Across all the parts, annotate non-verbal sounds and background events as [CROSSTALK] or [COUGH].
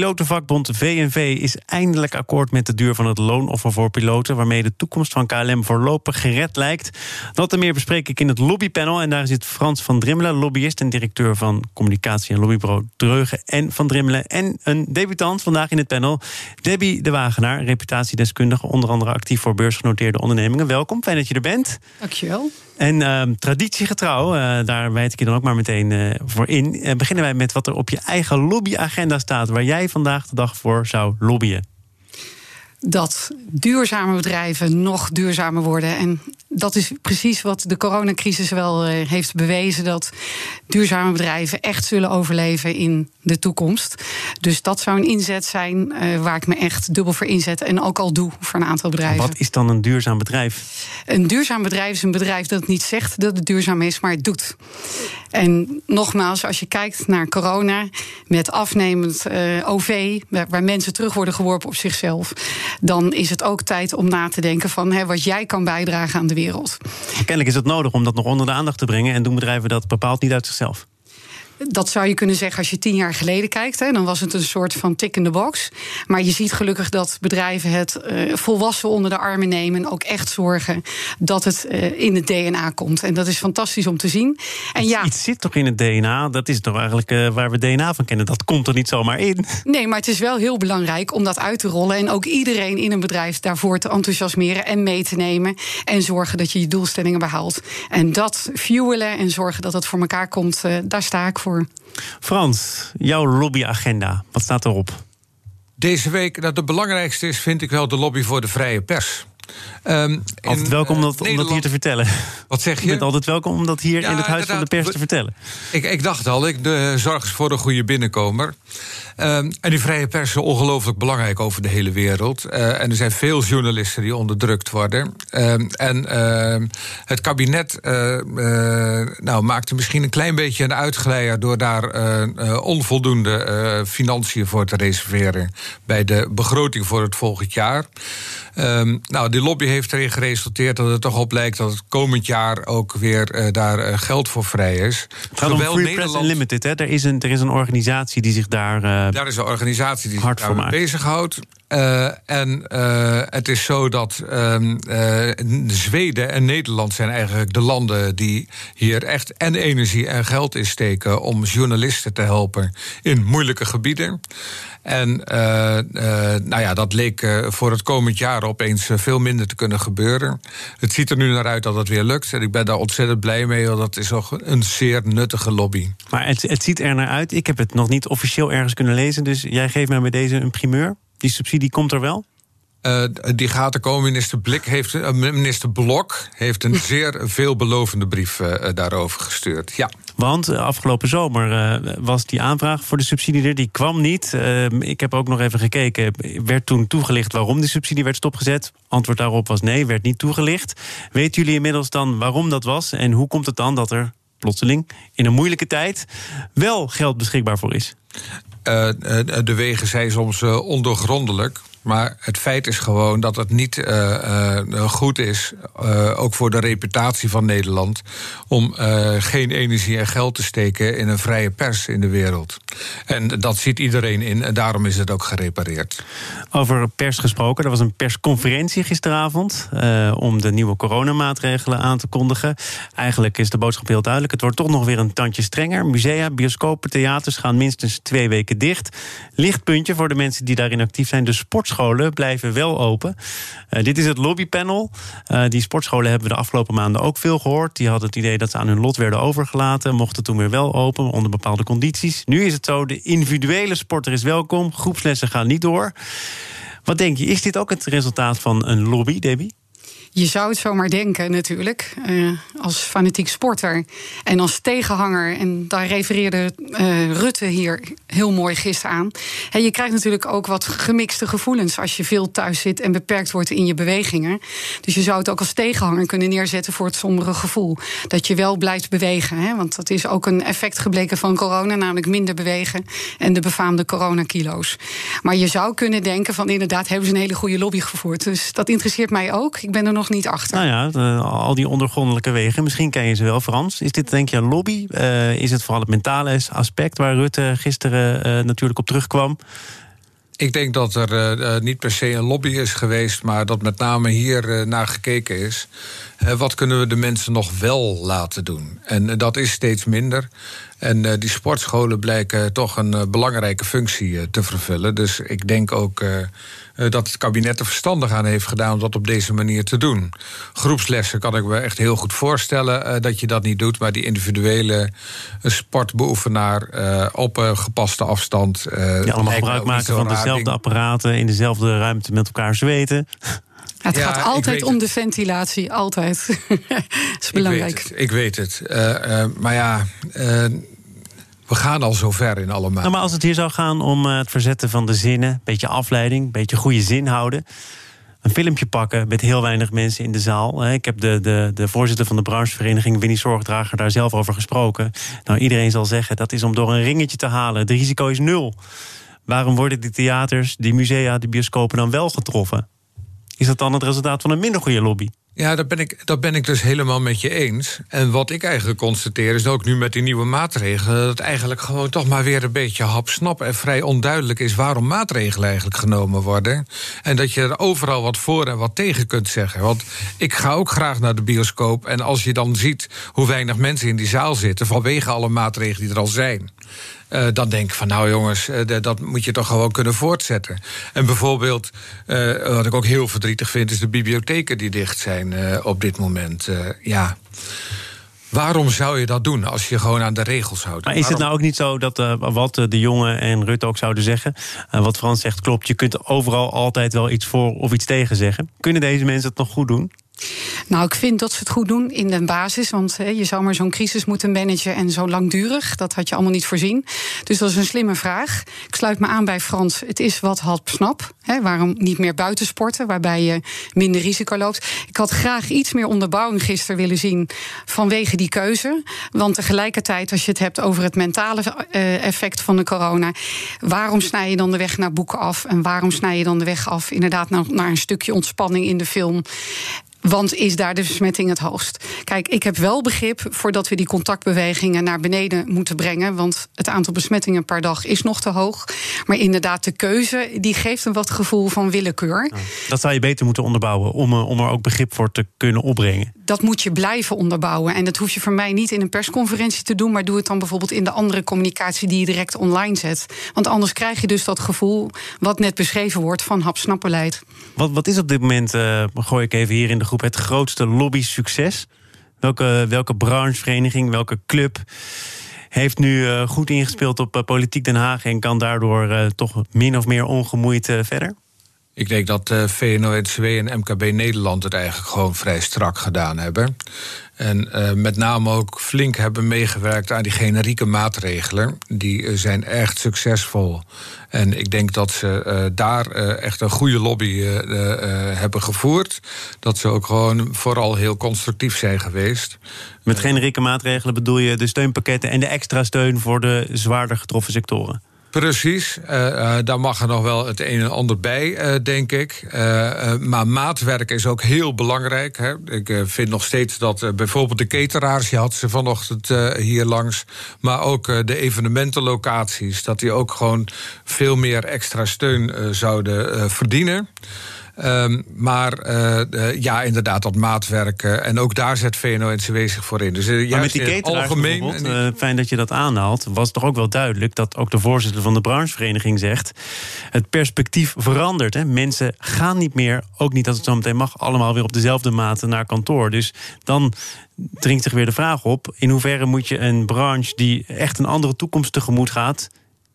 pilotenvakbond VNV is eindelijk akkoord met de duur van het loonoffer voor piloten, waarmee de toekomst van KLM voorlopig gered lijkt. Dat en meer bespreek ik in het lobbypanel. En daar zit Frans van Drimmelen, lobbyist en directeur van communicatie en lobbybureau Dreugen en van Drimmelen. En een debutant vandaag in het panel, Debbie de Wagenaar, reputatiedeskundige, onder andere actief voor beursgenoteerde ondernemingen. Welkom, fijn dat je er bent. Dankjewel. En uh, traditiegetrouw, uh, daar wijd ik je dan ook maar meteen uh, voor in. Uh, beginnen wij met wat er op je eigen lobbyagenda staat, waar jij vandaag de dag voor zou lobbyen. Dat duurzame bedrijven nog duurzamer worden. En dat is precies wat de coronacrisis wel heeft bewezen: dat duurzame bedrijven echt zullen overleven in de toekomst. Dus dat zou een inzet zijn uh, waar ik me echt dubbel voor inzet. En ook al doe voor een aantal bedrijven. Wat is dan een duurzaam bedrijf? Een duurzaam bedrijf is een bedrijf dat niet zegt dat het duurzaam is, maar het doet. En nogmaals, als je kijkt naar corona met afnemend uh, OV, waar, waar, mensen terug worden geworpen op zichzelf, dan is het ook tijd om na te denken van hè, wat jij kan bijdragen aan de wereld. Kennelijk is het nodig om dat nog onder de aandacht te brengen en doen bedrijven dat bepaald niet uit zichzelf. Dat zou je kunnen zeggen als je tien jaar geleden kijkt. Hè, dan was het een soort van tik in de box. Maar je ziet gelukkig dat bedrijven het uh, volwassen onder de armen nemen. En ook echt zorgen dat het uh, in het DNA komt. En dat is fantastisch om te zien. En ja, iets zit toch in het DNA? Dat is toch eigenlijk uh, waar we DNA van kennen? Dat komt er niet zomaar in. Nee, maar het is wel heel belangrijk om dat uit te rollen. En ook iedereen in een bedrijf daarvoor te enthousiasmeren en mee te nemen. En zorgen dat je je doelstellingen behaalt. En dat fuelen en zorgen dat het voor elkaar komt, daar sta ik voor. Frans, jouw lobbyagenda, wat staat erop? Deze week, nou, de belangrijkste is, vind ik wel, de lobby voor de vrije pers. Um, altijd welkom om dat, om dat, hier te vertellen. Wat zeg je? Je bent altijd welkom om dat hier ja, in het Huis van de Pers te vertellen. Ik, ik dacht al, ik de, zorg voor een goede binnenkomer. Um, en die vrije pers is ongelooflijk belangrijk over de hele wereld. Uh, en er zijn veel journalisten die onderdrukt worden. Um, en uh, het kabinet uh, nou, maakte misschien een klein beetje een uitglijder... door daar onvoldoende financiën voor te reserveren... bij de begroting voor het volgend jaar. Um, nou, die lobby heeft erin geresulteerd dat het toch op lijkt dat het komend jaar ook weer daar geld voor vrij is. Het gaat om Free Nederland... Press Unlimited, hè? Er is, een, er is een organisatie die zich daar. Uh, daar is een organisatie die zich daar bezighoudt. Uh, en uh, het is zo dat uh, Zweden en Nederland zijn eigenlijk de landen die hier echt en energie en geld in steken om journalisten te helpen in moeilijke gebieden. En nou ja, dat leek voor het komend jaar opeens veel minder te kunnen gebeuren. Het ziet er nu naar uit dat het weer lukt. En ik ben daar ontzettend blij mee, want dat is toch een zeer nuttige lobby. Maar het, het ziet er naar uit. Ik heb het nog niet officieel ergens kunnen lezen, dus jij geeft mij bij deze een primeur. Die subsidie komt er wel? Uh, die gaat er komen. Minister, Blik heeft, uh, minister Blok heeft een [LAUGHS] zeer veelbelovende brief uh, daarover gestuurd. Ja. Want afgelopen zomer was die aanvraag voor de subsidie er. Die kwam niet. ik heb ook nog even gekeken. Werd toen toegelicht waarom die subsidie werd stopgezet? Antwoord daarop was nee, werd niet toegelicht. Weten jullie inmiddels dan waarom dat was? En hoe komt het dan dat er plotseling in een moeilijke tijd wel geld beschikbaar voor is? Uh, de wegen zijn soms ondoorgrondelijk. Maar het feit is gewoon dat het niet uh, uh, goed is, uh, ook voor de reputatie van Nederland, om geen energie en geld te steken in een vrije pers in de wereld. En dat ziet iedereen in en daarom is het ook gerepareerd. Over pers gesproken, er was een persconferentie gisteravond om de nieuwe coronamaatregelen aan te kondigen. Eigenlijk is de boodschap heel duidelijk: het wordt toch nog weer een tandje strenger. Musea, bioscopen, theaters gaan minstens twee weken dicht. Lichtpuntje voor de mensen die daarin actief zijn: de sport sportscholen blijven wel open. Uh, dit is het lobbypanel. Uh, die sportscholen hebben we de afgelopen maanden ook veel gehoord. Die hadden het idee dat ze aan hun lot werden overgelaten. Mochten toen weer wel open, onder bepaalde condities. Nu is het zo, de individuele sporter is welkom. Groepslessen gaan niet door. Wat denk je, is dit ook het resultaat van een lobby, Debbie? Je zou het zomaar denken, natuurlijk. Uh, als fanatiek sporter en als tegenhanger. En daar refereerde uh, Rutte hier heel mooi gisteren aan. Je krijgt natuurlijk ook wat gemixte gevoelens als je veel thuis zit en beperkt wordt in je bewegingen. Dus je zou het ook als tegenhanger kunnen neerzetten voor het sombere gevoel. Dat je wel blijft bewegen. Want dat is ook een effect gebleken van corona, namelijk minder bewegen en de befaamde coronakilo's. Maar je zou kunnen denken van inderdaad hebben ze een hele goede lobby gevoerd. Dus dat interesseert mij ook. Ik ben er nog nog niet achter. Nou ja, de, al die ondergrondelijke wegen. Misschien ken je ze wel, Frans. Is dit denk je een lobby? Uh, is het vooral het mentale aspect waar Rutte gisteren uh, natuurlijk op terugkwam? Ik denk dat er niet per se een lobby is geweest, maar dat met name hier naar gekeken is. wat kunnen we de mensen nog wel laten doen? En dat is steeds minder. En die sportscholen blijken toch een belangrijke functie te vervullen. Dus ik denk ook eh, dat het kabinet er verstandig aan heeft gedaan om dat op deze manier te doen. Groepslessen kan ik me echt heel goed voorstellen uh, dat je dat niet doet, maar die individuele uh, sportbeoefenaar op een gepaste afstand. die allemaal gebruik maken van dezelfde apparaten in dezelfde ruimte met elkaar zweten. Het gaat altijd om de ventilatie, altijd. [LAUGHS] dat is belangrijk. Ik weet het. Ik weet het. maar ja we gaan al zover in allemaal. Nou, maar als het hier zou gaan om eh, het verzetten van de zinnen, een beetje afleiding, een beetje goede zin houden. Een filmpje pakken met heel weinig mensen in de zaal. Ik heb de, de, de voorzitter van de branchevereniging, Winnie Zorgdrager, daar zelf over gesproken. Nou, iedereen zal zeggen dat is om door een ringetje te halen. Het risico is nul. Waarom worden die theaters, die musea, die bioscopen dan wel getroffen? Is dat dan het resultaat van een minder goede lobby? Ja, dat ben, ik, dat ben ik dus helemaal met je eens. En wat ik eigenlijk constateer is ook nu met die nieuwe maatregelen... dat het eigenlijk gewoon toch maar weer een beetje hapsnap... en vrij onduidelijk is waarom maatregelen eigenlijk genomen worden. En dat je er overal wat voor en wat tegen kunt zeggen. Want ik ga ook graag naar de bioscoop... en als je dan ziet hoe weinig mensen in die zaal zitten... vanwege alle maatregelen die er al zijn... Uh, dan denk ik van nou jongens, uh, dat moet je toch gewoon kunnen voortzetten. En bijvoorbeeld, uh, wat ik ook heel verdrietig vind, is de bibliotheken die dicht zijn op dit moment. ja. Waarom zou je dat doen als je gewoon aan de regels houdt? Maar is het nou ook niet zo dat wat de jongen en Rutte ook zouden zeggen, wat Frans zegt klopt, je kunt overal altijd wel iets voor of iets tegen zeggen? Kunnen deze mensen het nog goed doen? Nou, ik vind dat ze het goed doen in de basis. Want je zou maar zo'n crisis moeten managen en zo langdurig. Dat had je allemaal niet voorzien. Dus dat is een slimme vraag. Ik sluit me aan bij Frans. Het is wat half snap. Waarom niet meer buitensporten, waarbij je minder risico loopt. Ik had graag iets meer onderbouwing gisteren willen zien vanwege die keuze. Want tegelijkertijd, als je het hebt over het mentale eh, effect van de corona. Waarom snij je dan de weg naar boeken af? En waarom snij je dan de weg af inderdaad naar een stukje ontspanning in de film? Want is daar de besmetting het hoogst? Kijk, ik heb wel begrip voordat we die contactbewegingen naar beneden moeten brengen. Want het aantal besmettingen per dag is nog te hoog. Maar inderdaad, de keuze die geeft een wat gevoel van willekeur. Dat zou je beter moeten onderbouwen om, eh, om er ook begrip voor te kunnen opbrengen. Dat moet je blijven onderbouwen. En dat hoef je voor mij niet in een persconferentie te doen. Maar doe het dan bijvoorbeeld in de andere communicatie die je direct online zet. Want anders krijg je dus dat gevoel wat net beschreven wordt van hapsnapbeleid. Wat, wat is op dit moment, uh, gooi ik even hier in de groep het grootste lobby-succes? Welke, welke branchevereniging, welke club heeft nu uh, goed ingespeeld op uh, Politiek Den Haag en kan daardoor uh, toch min of meer ongemoeid verder? Ik denk dat uh, VNO-NCW en MKB Nederland het eigenlijk gewoon vrij strak gedaan hebben. En uh, met name ook flink hebben meegewerkt aan die generieke maatregelen. Die uh, zijn echt succesvol. En ik denk dat ze daar echt een goede lobby hebben gevoerd. Dat ze ook gewoon vooral heel constructief zijn geweest. Met generieke maatregelen bedoel je de steunpakketten en de extra steun voor de zwaarder getroffen sectoren? Precies, uh, uh, daar mag er nog wel het een en ander bij, uh, denk ik. maar maatwerk is ook heel belangrijk. Hè. Ik vind nog steeds dat bijvoorbeeld de cateraars, je had ze vanochtend hier langs, maar ook de evenementenlocaties, dat die ook gewoon veel meer extra steun zouden verdienen. Um, maar uh, ja, inderdaad, dat maatwerk. Uh, en ook daar zet VNO-NCW zich voor in. Dus uh, maar met die cateraars algemeen. fijn dat je dat aanhaalt. Was toch ook wel duidelijk dat ook de voorzitter van de branchevereniging zegt. Het perspectief verandert. Hè. Mensen gaan niet meer, ook niet als het zo meteen mag, allemaal weer op dezelfde mate naar kantoor. Dus dan dringt zich weer de vraag op: in hoeverre moet je een branche die echt een andere toekomst tegemoet gaat,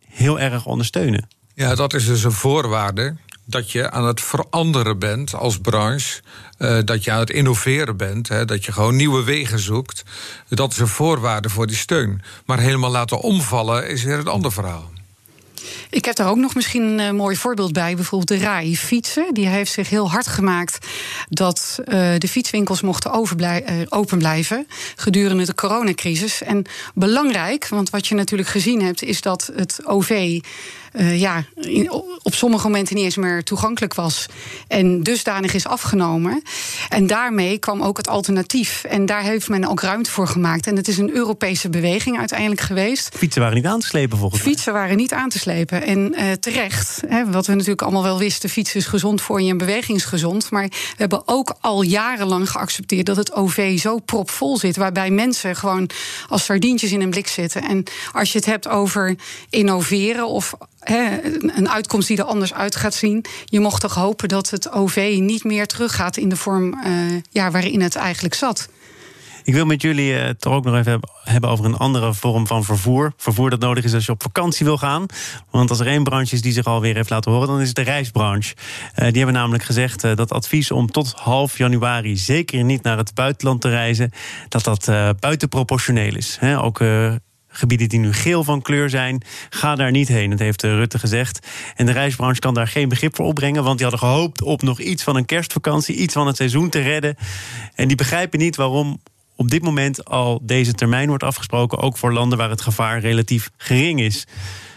heel erg ondersteunen? Ja, dat is dus een voorwaarde dat je aan het veranderen bent als branche. Uh, dat je aan het innoveren bent. Hè, dat je gewoon nieuwe wegen zoekt. Dat is een voorwaarde voor die steun. Maar helemaal laten omvallen is weer een ander verhaal. Ik heb daar ook nog misschien een uh, mooi voorbeeld bij. Bijvoorbeeld de RAI fietsen. Die heeft zich heel hard gemaakt dat uh, de fietswinkels mochten uh, open blijven gedurende de coronacrisis. En belangrijk, want wat je natuurlijk gezien hebt, is dat het OV ja, op sommige momenten niet eens meer toegankelijk was. En dusdanig is afgenomen. En daarmee kwam ook het alternatief. En daar heeft men ook ruimte voor gemaakt. En het is een Europese beweging uiteindelijk geweest. Fietsen waren niet aan te slepen volgens mij. Fietsen waren niet aan te slepen. En terecht, hè, wat we natuurlijk allemaal wel wisten: fietsen is gezond voor je en beweging is gezond. Maar we hebben ook al jarenlang geaccepteerd dat het OV zo propvol zit. Waarbij mensen gewoon als sardientjes in een blik zitten. En als je het hebt over innoveren of een uitkomst die er anders uit gaat zien. Je mocht toch hopen dat het OV niet meer teruggaat in de vorm uh, ja, waarin het eigenlijk zat. Ik wil met jullie het eh, toch ook nog even hebben over een andere vorm van vervoer. Vervoer dat nodig is als je op vakantie wil gaan. Want als er één branche is die zich alweer heeft laten horen, dan is het de reisbranche. Uh, die hebben namelijk gezegd dat advies om tot half januari zeker niet naar het buitenland te reizen, dat dat buitenproportioneel is. He, ook gebieden die nu geel van kleur zijn, ga daar niet heen. Dat heeft Rutte gezegd. En de reisbranche kan daar geen begrip voor opbrengen, want die hadden gehoopt op nog iets van een kerstvakantie, iets van het seizoen te redden. En die begrijpen niet waarom op dit moment al deze termijn wordt afgesproken, ook voor landen waar het gevaar relatief gering is.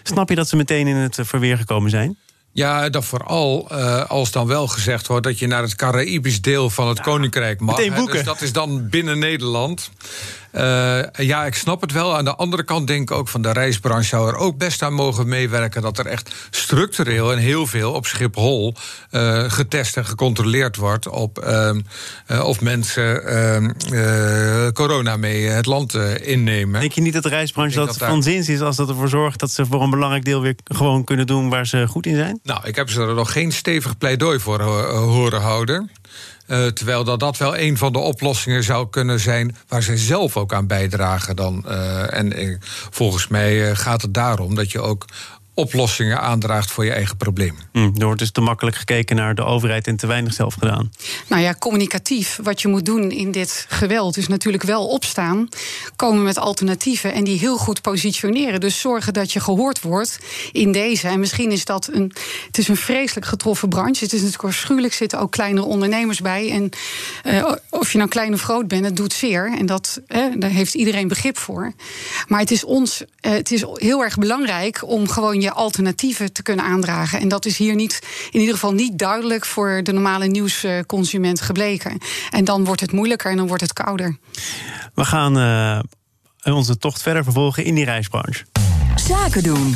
Snap je dat ze meteen in het verweer gekomen zijn? Ja, dat vooral uh, als dan wel gezegd wordt dat je naar het Caraïbisch deel van het Koninkrijk mag. Boeken. dus dat is dan binnen Nederland. Uh, ja, ik snap het wel. Aan de andere kant denk ik ook van de reisbranche zou er ook best aan mogen meewerken dat er echt structureel en heel veel op Schiphol uh, getest en gecontroleerd wordt op uh, of mensen ehm, corona mee het land innemen. Denk je niet dat de reisbranche dat, dat van zins is als dat ervoor zorgt dat ze voor een belangrijk deel weer gewoon kunnen doen waar ze goed in zijn? Nou, ik heb ze er nog geen stevig pleidooi voor horen houden. Uh, terwijl dat, dat wel een van de oplossingen zou kunnen zijn waar zij zelf ook aan bijdragen. Dan. Uh, en uh, volgens mij gaat het daarom dat je ook oplossingen aandraagt voor je eigen probleem. Mm, er wordt dus te makkelijk gekeken naar de overheid en te weinig zelf gedaan. Nou ja, communicatief. Wat je moet doen in dit geweld is natuurlijk wel opstaan, komen met alternatieven en die heel goed positioneren. Dus zorgen dat je gehoord wordt in deze. En misschien is dat een. Het is een vreselijk getroffen branche. Het is natuurlijk afschuwelijk. zitten ook kleine ondernemers bij. En uh, of je nou klein of groot bent, het doet zeer. En dat, eh, daar heeft iedereen begrip voor. Maar het is ons. Uh, het is heel erg belangrijk om gewoon je alternatieven te kunnen aandragen. En dat is hier niet, in ieder geval niet duidelijk voor de normale nieuwsconsument gebleken. En dan wordt het moeilijker en dan wordt het kouder. We gaan uh, onze tocht verder vervolgen in die reisbranche. Zaken doen.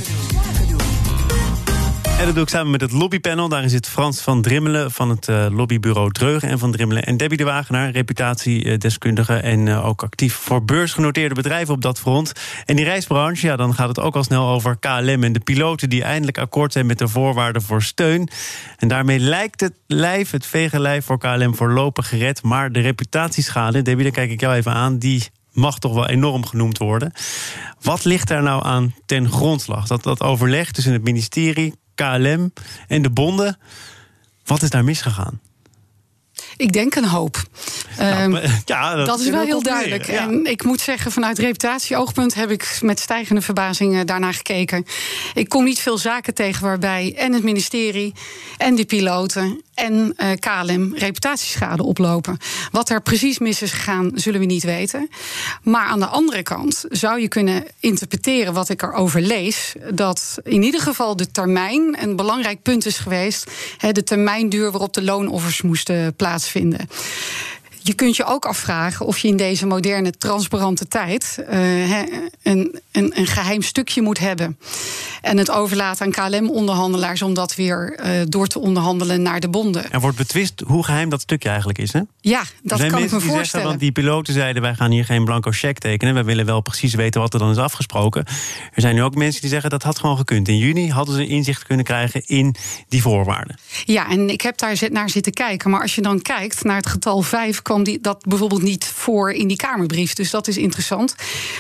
En dat doe ik samen met het lobbypanel. Daarin zit Frans van Drimmelen van het uh, lobbybureau Dreugen en van Drimmelen. En Debbie de Wagenaar, reputatiedeskundige en uh, ook actief voor beursgenoteerde bedrijven op dat front. En die reisbranche, ja, dan gaat het ook al snel over KLM en de piloten die eindelijk akkoord zijn met de voorwaarden voor steun. En daarmee lijkt het lijf, het vegenlijf voor KLM voorlopig gered. Maar de reputatieschade, Debbie, daar kijk ik jou even aan, die mag toch wel enorm genoemd worden. Wat ligt daar nou aan ten grondslag? Dat, dat overleg tussen het ministerie, KLM en de bonden. Wat is daar misgegaan? Ik denk een hoop. Nou, um, [LAUGHS] ja, dat, dat is wel heel duidelijk. Ja. En ik moet zeggen, vanuit reputatieoogpunt heb ik met stijgende verbazing daarnaar gekeken. Ik kom niet veel zaken tegen waarbij en het ministerie en de piloten en uh, KLM reputatieschade oplopen. Wat er precies mis is gegaan, zullen we niet weten. Maar aan de andere kant zou je kunnen interpreteren wat ik erover lees, dat in ieder geval de termijn een belangrijk punt is geweest. De termijnduur waarop de loonoffers moesten plaatsvinden. Je kunt je ook afvragen of je in deze moderne, transparante tijd uh, een, een, een, geheim stukje moet hebben. En het overlaten aan KLM-onderhandelaars om dat weer uh, door te onderhandelen naar de bonden. Er wordt betwist hoe geheim dat stukje eigenlijk is, hè? Ja, dat kan ik me die voorstellen. Zeggen, want die piloten zeiden: wij gaan hier geen blanco cheque tekenen. We willen wel precies weten wat er dan is afgesproken. Er zijn nu ook mensen die zeggen dat had gewoon gekund. In juni hadden ze inzicht kunnen krijgen in die voorwaarden. Ja, en ik heb daar naar zitten kijken. Maar als je dan kijkt naar het getal 5 kwam die, dat bijvoorbeeld niet voor in die Kamerbrief. Dus dat is interessant.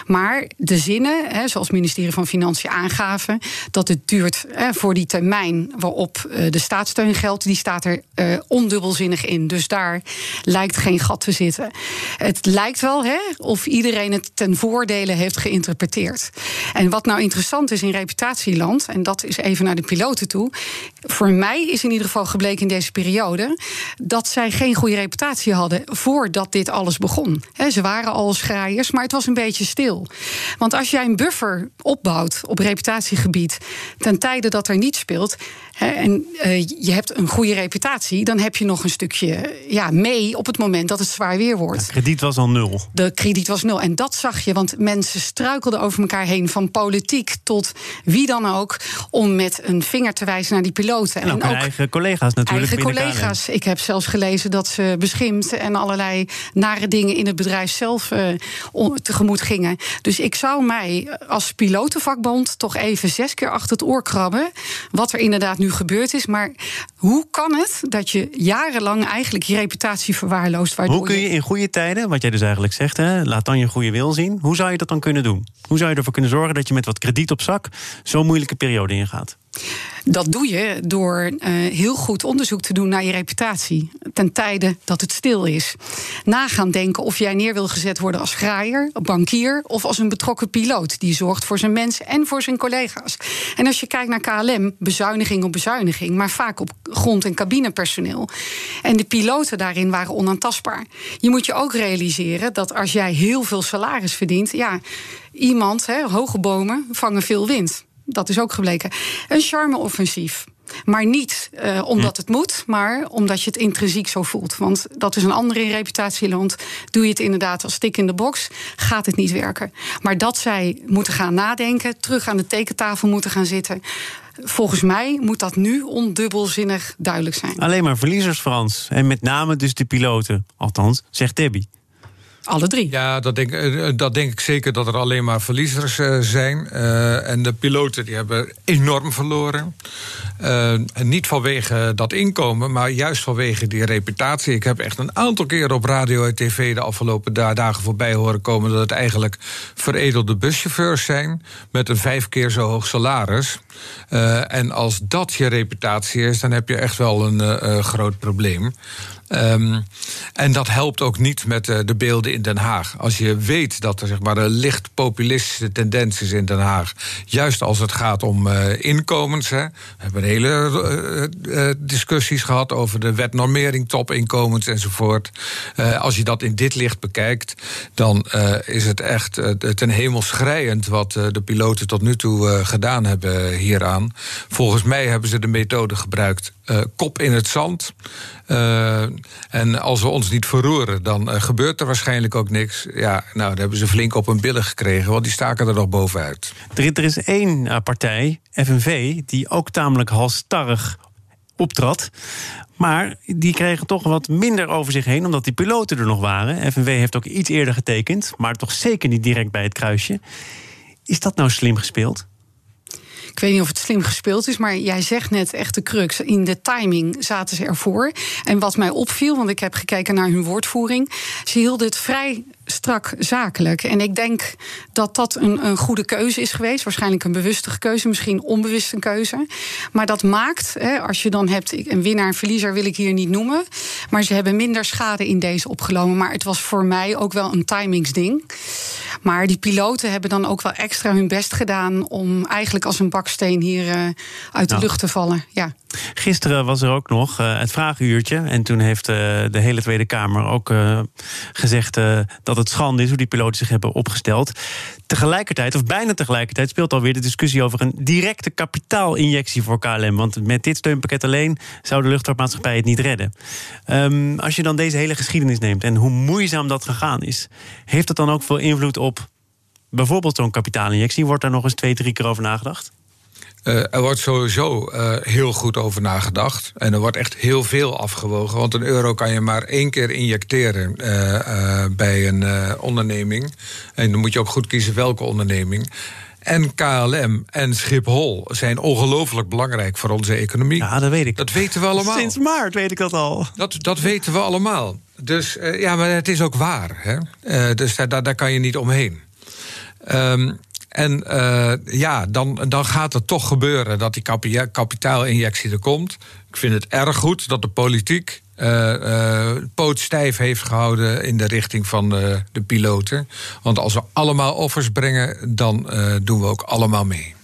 Maar de zinnen, hè, zoals het ministerie van Financiën aangaven, dat het duurt hè, voor die termijn waarop uh, de staatssteun geldt, die staat er uh, ondubbelzinnig in. Dus daar lijkt geen gat te zitten. Het lijkt wel hè, of iedereen het ten voordele heeft geïnterpreteerd. En wat nou interessant is in reputatieland, en dat is even naar de piloten toe. Voor mij is in ieder geval gebleken in deze periode dat zij geen goede reputatie hadden voordat dit alles begon. ze waren al schraaiers, maar het was een beetje stil. Want als jij een buffer opbouwt op reputatiegebied ten tijde dat er niet speelt, en uh, je hebt een goede reputatie, dan heb je nog een stukje ja, mee op het moment dat het zwaar weer wordt. De krediet was al nul. De krediet was nul. En dat zag je, want mensen struikelden over elkaar heen, van politiek tot wie dan ook, om met een vinger te wijzen naar die piloten. En, ook, eigen collega's natuurlijk. Eigen collega's. Ik heb zelfs gelezen dat ze beschimpt en allerlei nare dingen in het bedrijf zelf uh, tegemoet gingen. Dus ik zou mij als pilotenvakbond toch even zes keer achter het oor krabben. Wat er inderdaad nu gebeurd is. Maar hoe kan het dat je jarenlang eigenlijk je reputatie verwaarloost? Hoe kun je in goede tijden, wat jij dus eigenlijk zegt, hè, laat dan je goede wil zien. Hoe zou je dat dan kunnen doen? Hoe zou je ervoor kunnen zorgen dat je met wat krediet op zak zo'n moeilijke periode ingaat? Dat doe je door uh, heel goed onderzoek te doen naar je reputatie. Ten tijde dat het stil is. Na gaan denken of jij neer wil gezet worden als graaier, bankier of als een betrokken piloot. Die zorgt voor zijn mensen en voor zijn collega's. En als je kijkt naar KLM, bezuiniging op bezuiniging, maar vaak op grond- en cabinepersoneel. En de piloten daarin waren onaantastbaar. Je moet je ook realiseren dat als jij heel veel salaris verdient, ja, iemand, hoge bomen vangen veel wind. Dat is ook gebleken. Een charme-offensief. Maar niet uh, omdat het moet, maar omdat je het intrinsiek zo voelt. Want dat is een andere in reputatieland. Doe je het inderdaad als stik in de box, gaat het niet werken. Maar dat zij moeten gaan nadenken, terug aan de tekentafel moeten gaan zitten. Volgens mij moet dat nu ondubbelzinnig duidelijk zijn. Alleen maar verliezers, Frans. En met name dus de piloten. Althans, zegt Debbie. Alle drie. Ja, dat denk, eh, dat denk ik zeker dat er alleen maar verliezers uh, zijn. En de piloten die hebben enorm verloren. en niet vanwege dat inkomen, maar juist vanwege die reputatie. Ik heb echt een aantal keren op radio en tv de afgelopen dagen voorbij horen komen dat het eigenlijk veredelde buschauffeurs zijn met een vijf keer zo hoog salaris. en als dat je reputatie is, dan heb je echt wel een groot probleem. Um, en dat helpt ook niet met uh, de beelden in Den Haag. Als je weet dat er zeg maar, een licht populistische tendens is in Den Haag, juist als het gaat om uh, inkomens. Hè. We hebben hele uh, discussies gehad over de wet normering, topinkomens enzovoort. als je dat in dit licht bekijkt, dan is het echt ten hemel schrijend wat de piloten tot nu toe gedaan hebben hieraan. Volgens mij hebben ze de methode gebruikt kop in het zand. En als we ons niet verroeren, dan uh, gebeurt er waarschijnlijk ook niks. Ja, nou, dan hebben ze flink op hun billen gekregen, want die staken er nog bovenuit. Er, is één partij, FNV, die ook tamelijk halstarrig optrad. Maar die kregen toch wat minder over zich heen, omdat die piloten er nog waren. FNV heeft ook iets eerder getekend, maar toch zeker niet direct bij het kruisje. Is dat nou slim gespeeld? Ik weet niet of het slim gespeeld is, maar jij zegt net echt de crux. In de timing zaten ze ervoor. En wat mij opviel, want ik heb gekeken naar hun woordvoering. Ze hielden het vrij strak zakelijk. En ik denk dat dat een, een goede keuze is geweest. Waarschijnlijk een bewuste keuze, misschien onbewust een keuze. Maar dat maakt, hè, als je dan hebt een winnaar en verliezer, wil ik hier niet noemen. Maar ze hebben minder schade in deze opgenomen. Maar het was voor mij ook wel een timingsding. Maar die piloten hebben dan ook wel extra hun best gedaan om eigenlijk als een baksteen hier uh, uit de nou. lucht te vallen. Ja. Gisteren was er ook nog uh, het vraaguurtje. En toen heeft uh, de hele Tweede Kamer ook gezegd dat het schande is hoe die piloten zich hebben opgesteld. Tegelijkertijd, of bijna tegelijkertijd, speelt alweer de discussie over een directe kapitaalinjectie voor KLM. Want met dit steunpakket alleen zou de luchtvaartmaatschappij het niet redden. Um, als je dan deze hele geschiedenis neemt en hoe moeizaam dat gegaan is, heeft dat dan ook veel invloed op bijvoorbeeld zo'n kapitaalinjectie? Wordt daar nog eens twee, drie keer over nagedacht? Uh, er wordt sowieso uh, heel goed over nagedacht. En er wordt echt heel veel afgewogen. Want een euro kan je maar één keer injecteren uh, bij een onderneming. En dan moet je ook goed kiezen welke onderneming. En KLM en Schiphol zijn ongelooflijk belangrijk voor onze economie. Ja, dat weet ik. Dat weten we allemaal. Sinds maart weet ik dat al. Dat, dat weten we allemaal. Dus ja, maar het is ook waar. Hè? dus daar, daar kan je niet omheen. Um, en uh, ja, dan, dan gaat het toch gebeuren dat die kapitaalinjectie er komt. Ik vind het erg goed dat de politiek uh, uh, poot stijf heeft gehouden in de richting van de piloten. Want als we allemaal offers brengen, dan doen we ook allemaal mee.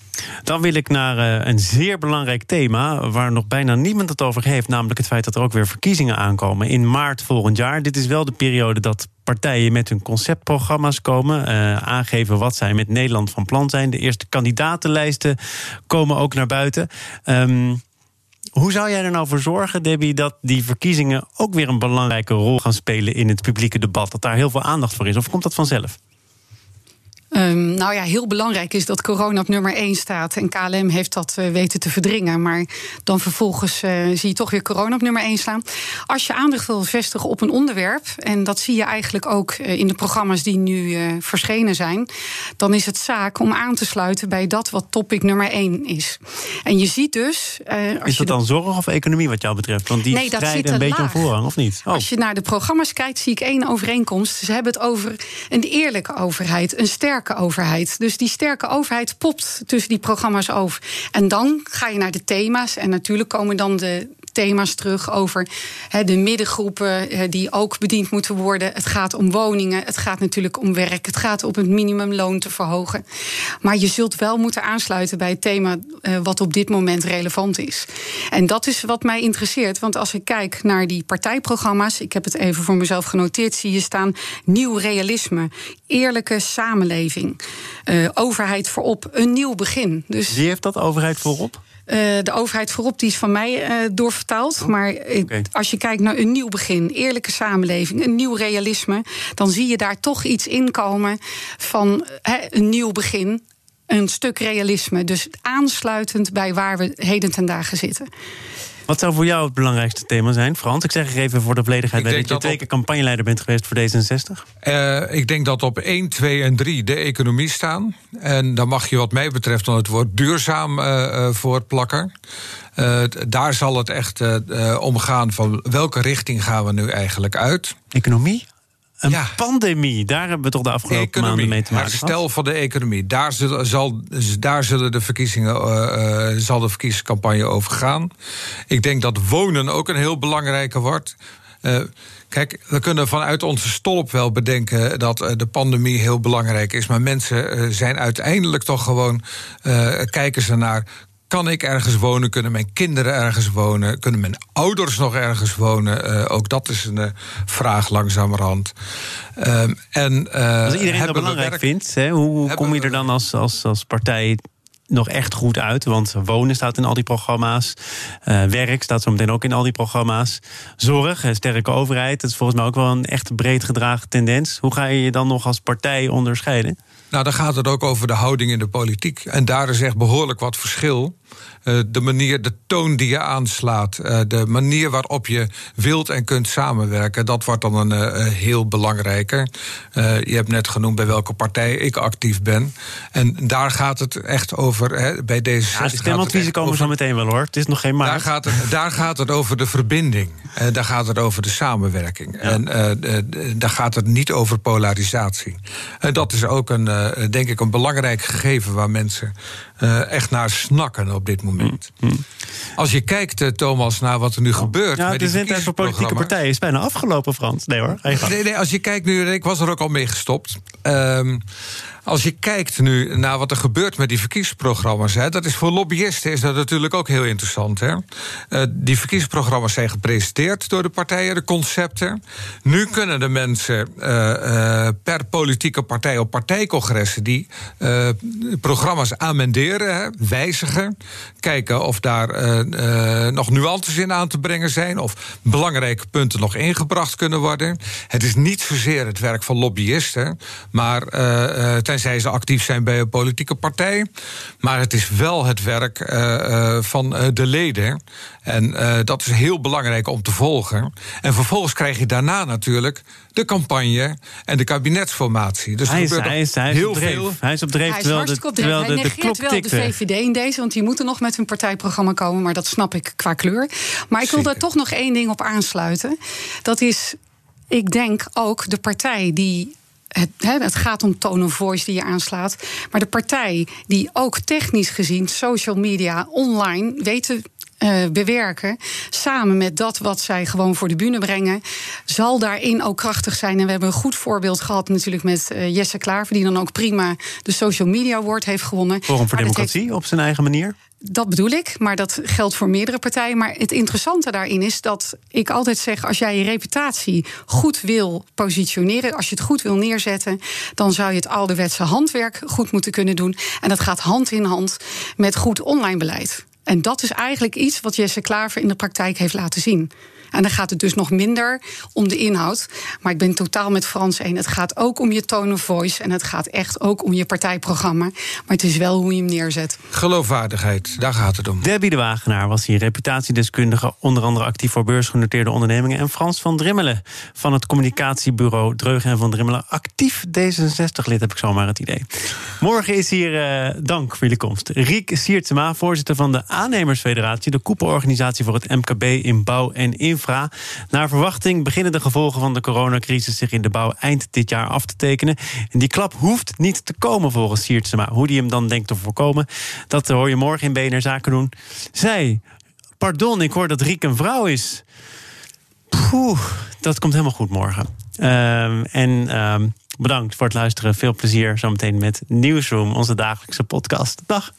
Dan wil ik naar uh, een zeer belangrijk thema waar nog bijna niemand het over heeft, namelijk het feit dat er ook weer verkiezingen aankomen in maart volgend jaar. Dit is wel de periode dat partijen met hun conceptprogramma's komen, uh, aangeven wat zij met Nederland van plan zijn. De eerste kandidatenlijsten komen ook naar buiten. Um, hoe zou jij er nou voor zorgen, Debbie, dat die verkiezingen ook weer een belangrijke rol gaan spelen in het publieke debat? Dat daar heel veel aandacht voor is? Of komt dat vanzelf? Um, nou ja, heel belangrijk is dat corona op nummer 1 staat. En KLM heeft dat uh, weten te verdringen. Maar dan vervolgens uh, zie je toch weer corona op nummer 1 staan. Als je aandacht wil vestigen op een onderwerp, en dat zie je eigenlijk ook uh, in de programma's die nu verschenen zijn, dan is het zaak om aan te sluiten bij dat wat topic nummer 1 is. En je ziet dus. Als is dat dan zorg of economie wat jou betreft? Want die nee, strijden een beetje om voorrang, of niet? Oh. Als je naar de programma's kijkt, zie ik één overeenkomst. Ze hebben het over een eerlijke overheid, een sterke overheid. Dus die sterke overheid popt tussen die programma's over. En dan ga je naar de thema's. En natuurlijk komen dan de thema's terug over de middengroepen die ook bediend moeten worden. Het gaat om woningen, het gaat natuurlijk om werk, het gaat om het minimumloon te verhogen. Maar je zult wel moeten aansluiten bij het thema eh, wat op dit moment relevant is. En dat is wat mij interesseert, want als ik kijk naar die partijprogramma's, ik heb het even voor mezelf genoteerd, zie je staan nieuw realisme, eerlijke samenleving, uh, overheid voorop, een nieuw begin. Dus, Wie heeft dat overheid voorop? Uh, de overheid voorop, die is van mij uh, doorvertaald. Oh, maar okay. als je kijkt naar een nieuw begin, eerlijke samenleving, een nieuw realisme, dan zie je daar toch iets in komen van een nieuw begin. Een stuk realisme. Dus aansluitend bij waar we heden ten dagen zitten. Wat zou voor jou het belangrijkste thema zijn, Frans? Ik zeg er even voor de volledigheid bij dat je twee keer campagneleider bent geweest voor D66. Uh, ik denk dat op 1, 2 en 3 de economie staan. En dan mag je wat mij betreft dan het woord duurzaam uh, voor plakken. Uh, daar zal het echt om gaan van welke richting gaan we nu eigenlijk uit. Economie? Een pandemie, daar hebben we toch de afgelopen economie, maanden mee te maken Herstel van de economie, daar, zullen, zal, daar zullen de verkiezingen, uh, zal de verkiezingscampagne over gaan. Ik denk dat wonen ook een heel belangrijke wordt. Uh, Kijk, we kunnen vanuit onze stolp wel bedenken dat de pandemie heel belangrijk is. Maar mensen zijn uiteindelijk toch gewoon. Kijken ze naar kan ik ergens wonen? Kunnen mijn kinderen ergens wonen? Kunnen mijn ouders nog ergens wonen? Uh, ook dat is een uh, vraag langzamerhand. Uh, en, uh, als iedereen dat belangrijk werk, vindt, hè, hoe, hoe kom je er dan als, als, als partij nog echt goed uit. Want wonen staat in al die programma's. Uh, werk staat zo meteen ook in al die programma's. Zorg, een sterke overheid. Dat is volgens mij ook wel een echt breed gedragen tendens. Hoe ga je je dan nog als partij onderscheiden? Nou, dan gaat het ook over de houding in de politiek. En daar is echt behoorlijk wat verschil. Uh, de manier, de toon die je aanslaat, uh, de manier waarop je wilt en kunt samenwerken, dat wordt dan een uh, heel belangrijke. je hebt net genoemd bij welke partij ik actief ben. En daar gaat het echt over. Hè, bij deze. Ja, stemadviezen komen zo meteen wel hoor. Het is nog geen maart. Daar gaat het, daar gaat het over de verbinding. daar gaat het over de samenwerking. Ja. En daar gaat het niet over polarisatie. En dat is ook een, denk ik, een belangrijk gegeven waar mensen echt naar snakken op dit moment. Mm, mm. Als je kijkt, eh, Thomas, naar wat er nu gebeurt. Ja, met de zendtijd voor politieke partijen is bijna afgelopen, Frans. Nee hoor. Nee, nee, als je kijkt nu, ik was er ook al mee gestopt. Um, als je kijkt nu naar wat er gebeurt met die verkiezingsprogramma's, hè, dat is voor lobbyisten is dat natuurlijk ook heel interessant. Hè? Uh, die verkiezingsprogramma's zijn gepresenteerd door de partijen, de concepten. Nu kunnen de mensen uh, uh, per politieke partij op partijcongressen die programma's amenderen, hè, wijzigen, kijken of daar nog nuances in aan te brengen zijn of belangrijke punten nog ingebracht kunnen worden. Het is niet zozeer het werk van lobbyisten, maar tenzij ze actief zijn bij een politieke partij. Maar het is wel het werk uh, van uh, de leden. En dat is heel belangrijk om te volgen. En vervolgens krijg je daarna natuurlijk de campagne en de kabinetsformatie. Dus hij is, hij is, hij is heel veel. Hij is op dreef. Hij is hartstikke op dreef. Hij de, negeert de wel de VVD in deze, want die moeten nog met hun partijprogramma komen. Maar dat snap ik qua kleur. Maar ik wil daar toch nog één ding op aansluiten. Dat is ik denk ook de partij die het, het, gaat om tone of voice die je aanslaat. Maar de partij die ook technisch gezien, social media, online, weten uh, bewerken. Samen met dat wat zij gewoon voor de bühne brengen. Zal daarin ook krachtig zijn. En we hebben een goed voorbeeld gehad natuurlijk met uh, Jesse Klaver. Die dan ook prima de Social Media Award heeft gewonnen. Forum voor Democratie op zijn eigen manier? Dat bedoel ik, maar dat geldt voor meerdere partijen. Maar het interessante daarin is dat ik altijd zeg: als jij je reputatie goed wil positioneren, als je het goed wil neerzetten, dan zou je het ouderwetse handwerk goed moeten kunnen doen. En dat gaat hand in hand met goed online beleid. En dat is eigenlijk iets wat Jesse Klaver in de praktijk heeft laten zien. En dan gaat het dus nog minder om de inhoud. Maar ik ben totaal met Frans één. Het gaat ook om je tone of voice. En het gaat echt ook om je partijprogramma. Maar het is wel hoe je hem neerzet. Geloofwaardigheid, daar gaat het om. Debbie de Wagenaar was hier reputatiedeskundige. Onder andere actief voor beursgenoteerde ondernemingen. En Frans van Drimmelen van het communicatiebureau Dreugen en van Drimmelen. Actief D66-lid, heb ik zomaar het idee. Morgen is hier, uh, dank voor jullie komst, Riek Siertsema, voorzitter van de Aannemersfederatie. De koepelorganisatie voor het MKB in bouw en infrastructuur infra. Naar verwachting beginnen de gevolgen van de coronacrisis zich in de bouw eind dit jaar af te tekenen. En die klap hoeft niet te komen volgens Siertsema. Hoe die hem dan denkt te voorkomen, dat hoor je morgen in BNR Zaken doen. Zij, pardon, ik hoor dat Riek een vrouw is. Poeh, dat komt helemaal goed morgen. Um, en um, bedankt voor het luisteren. Veel plezier zometeen met Nieuwsroom, onze dagelijkse podcast. Dag.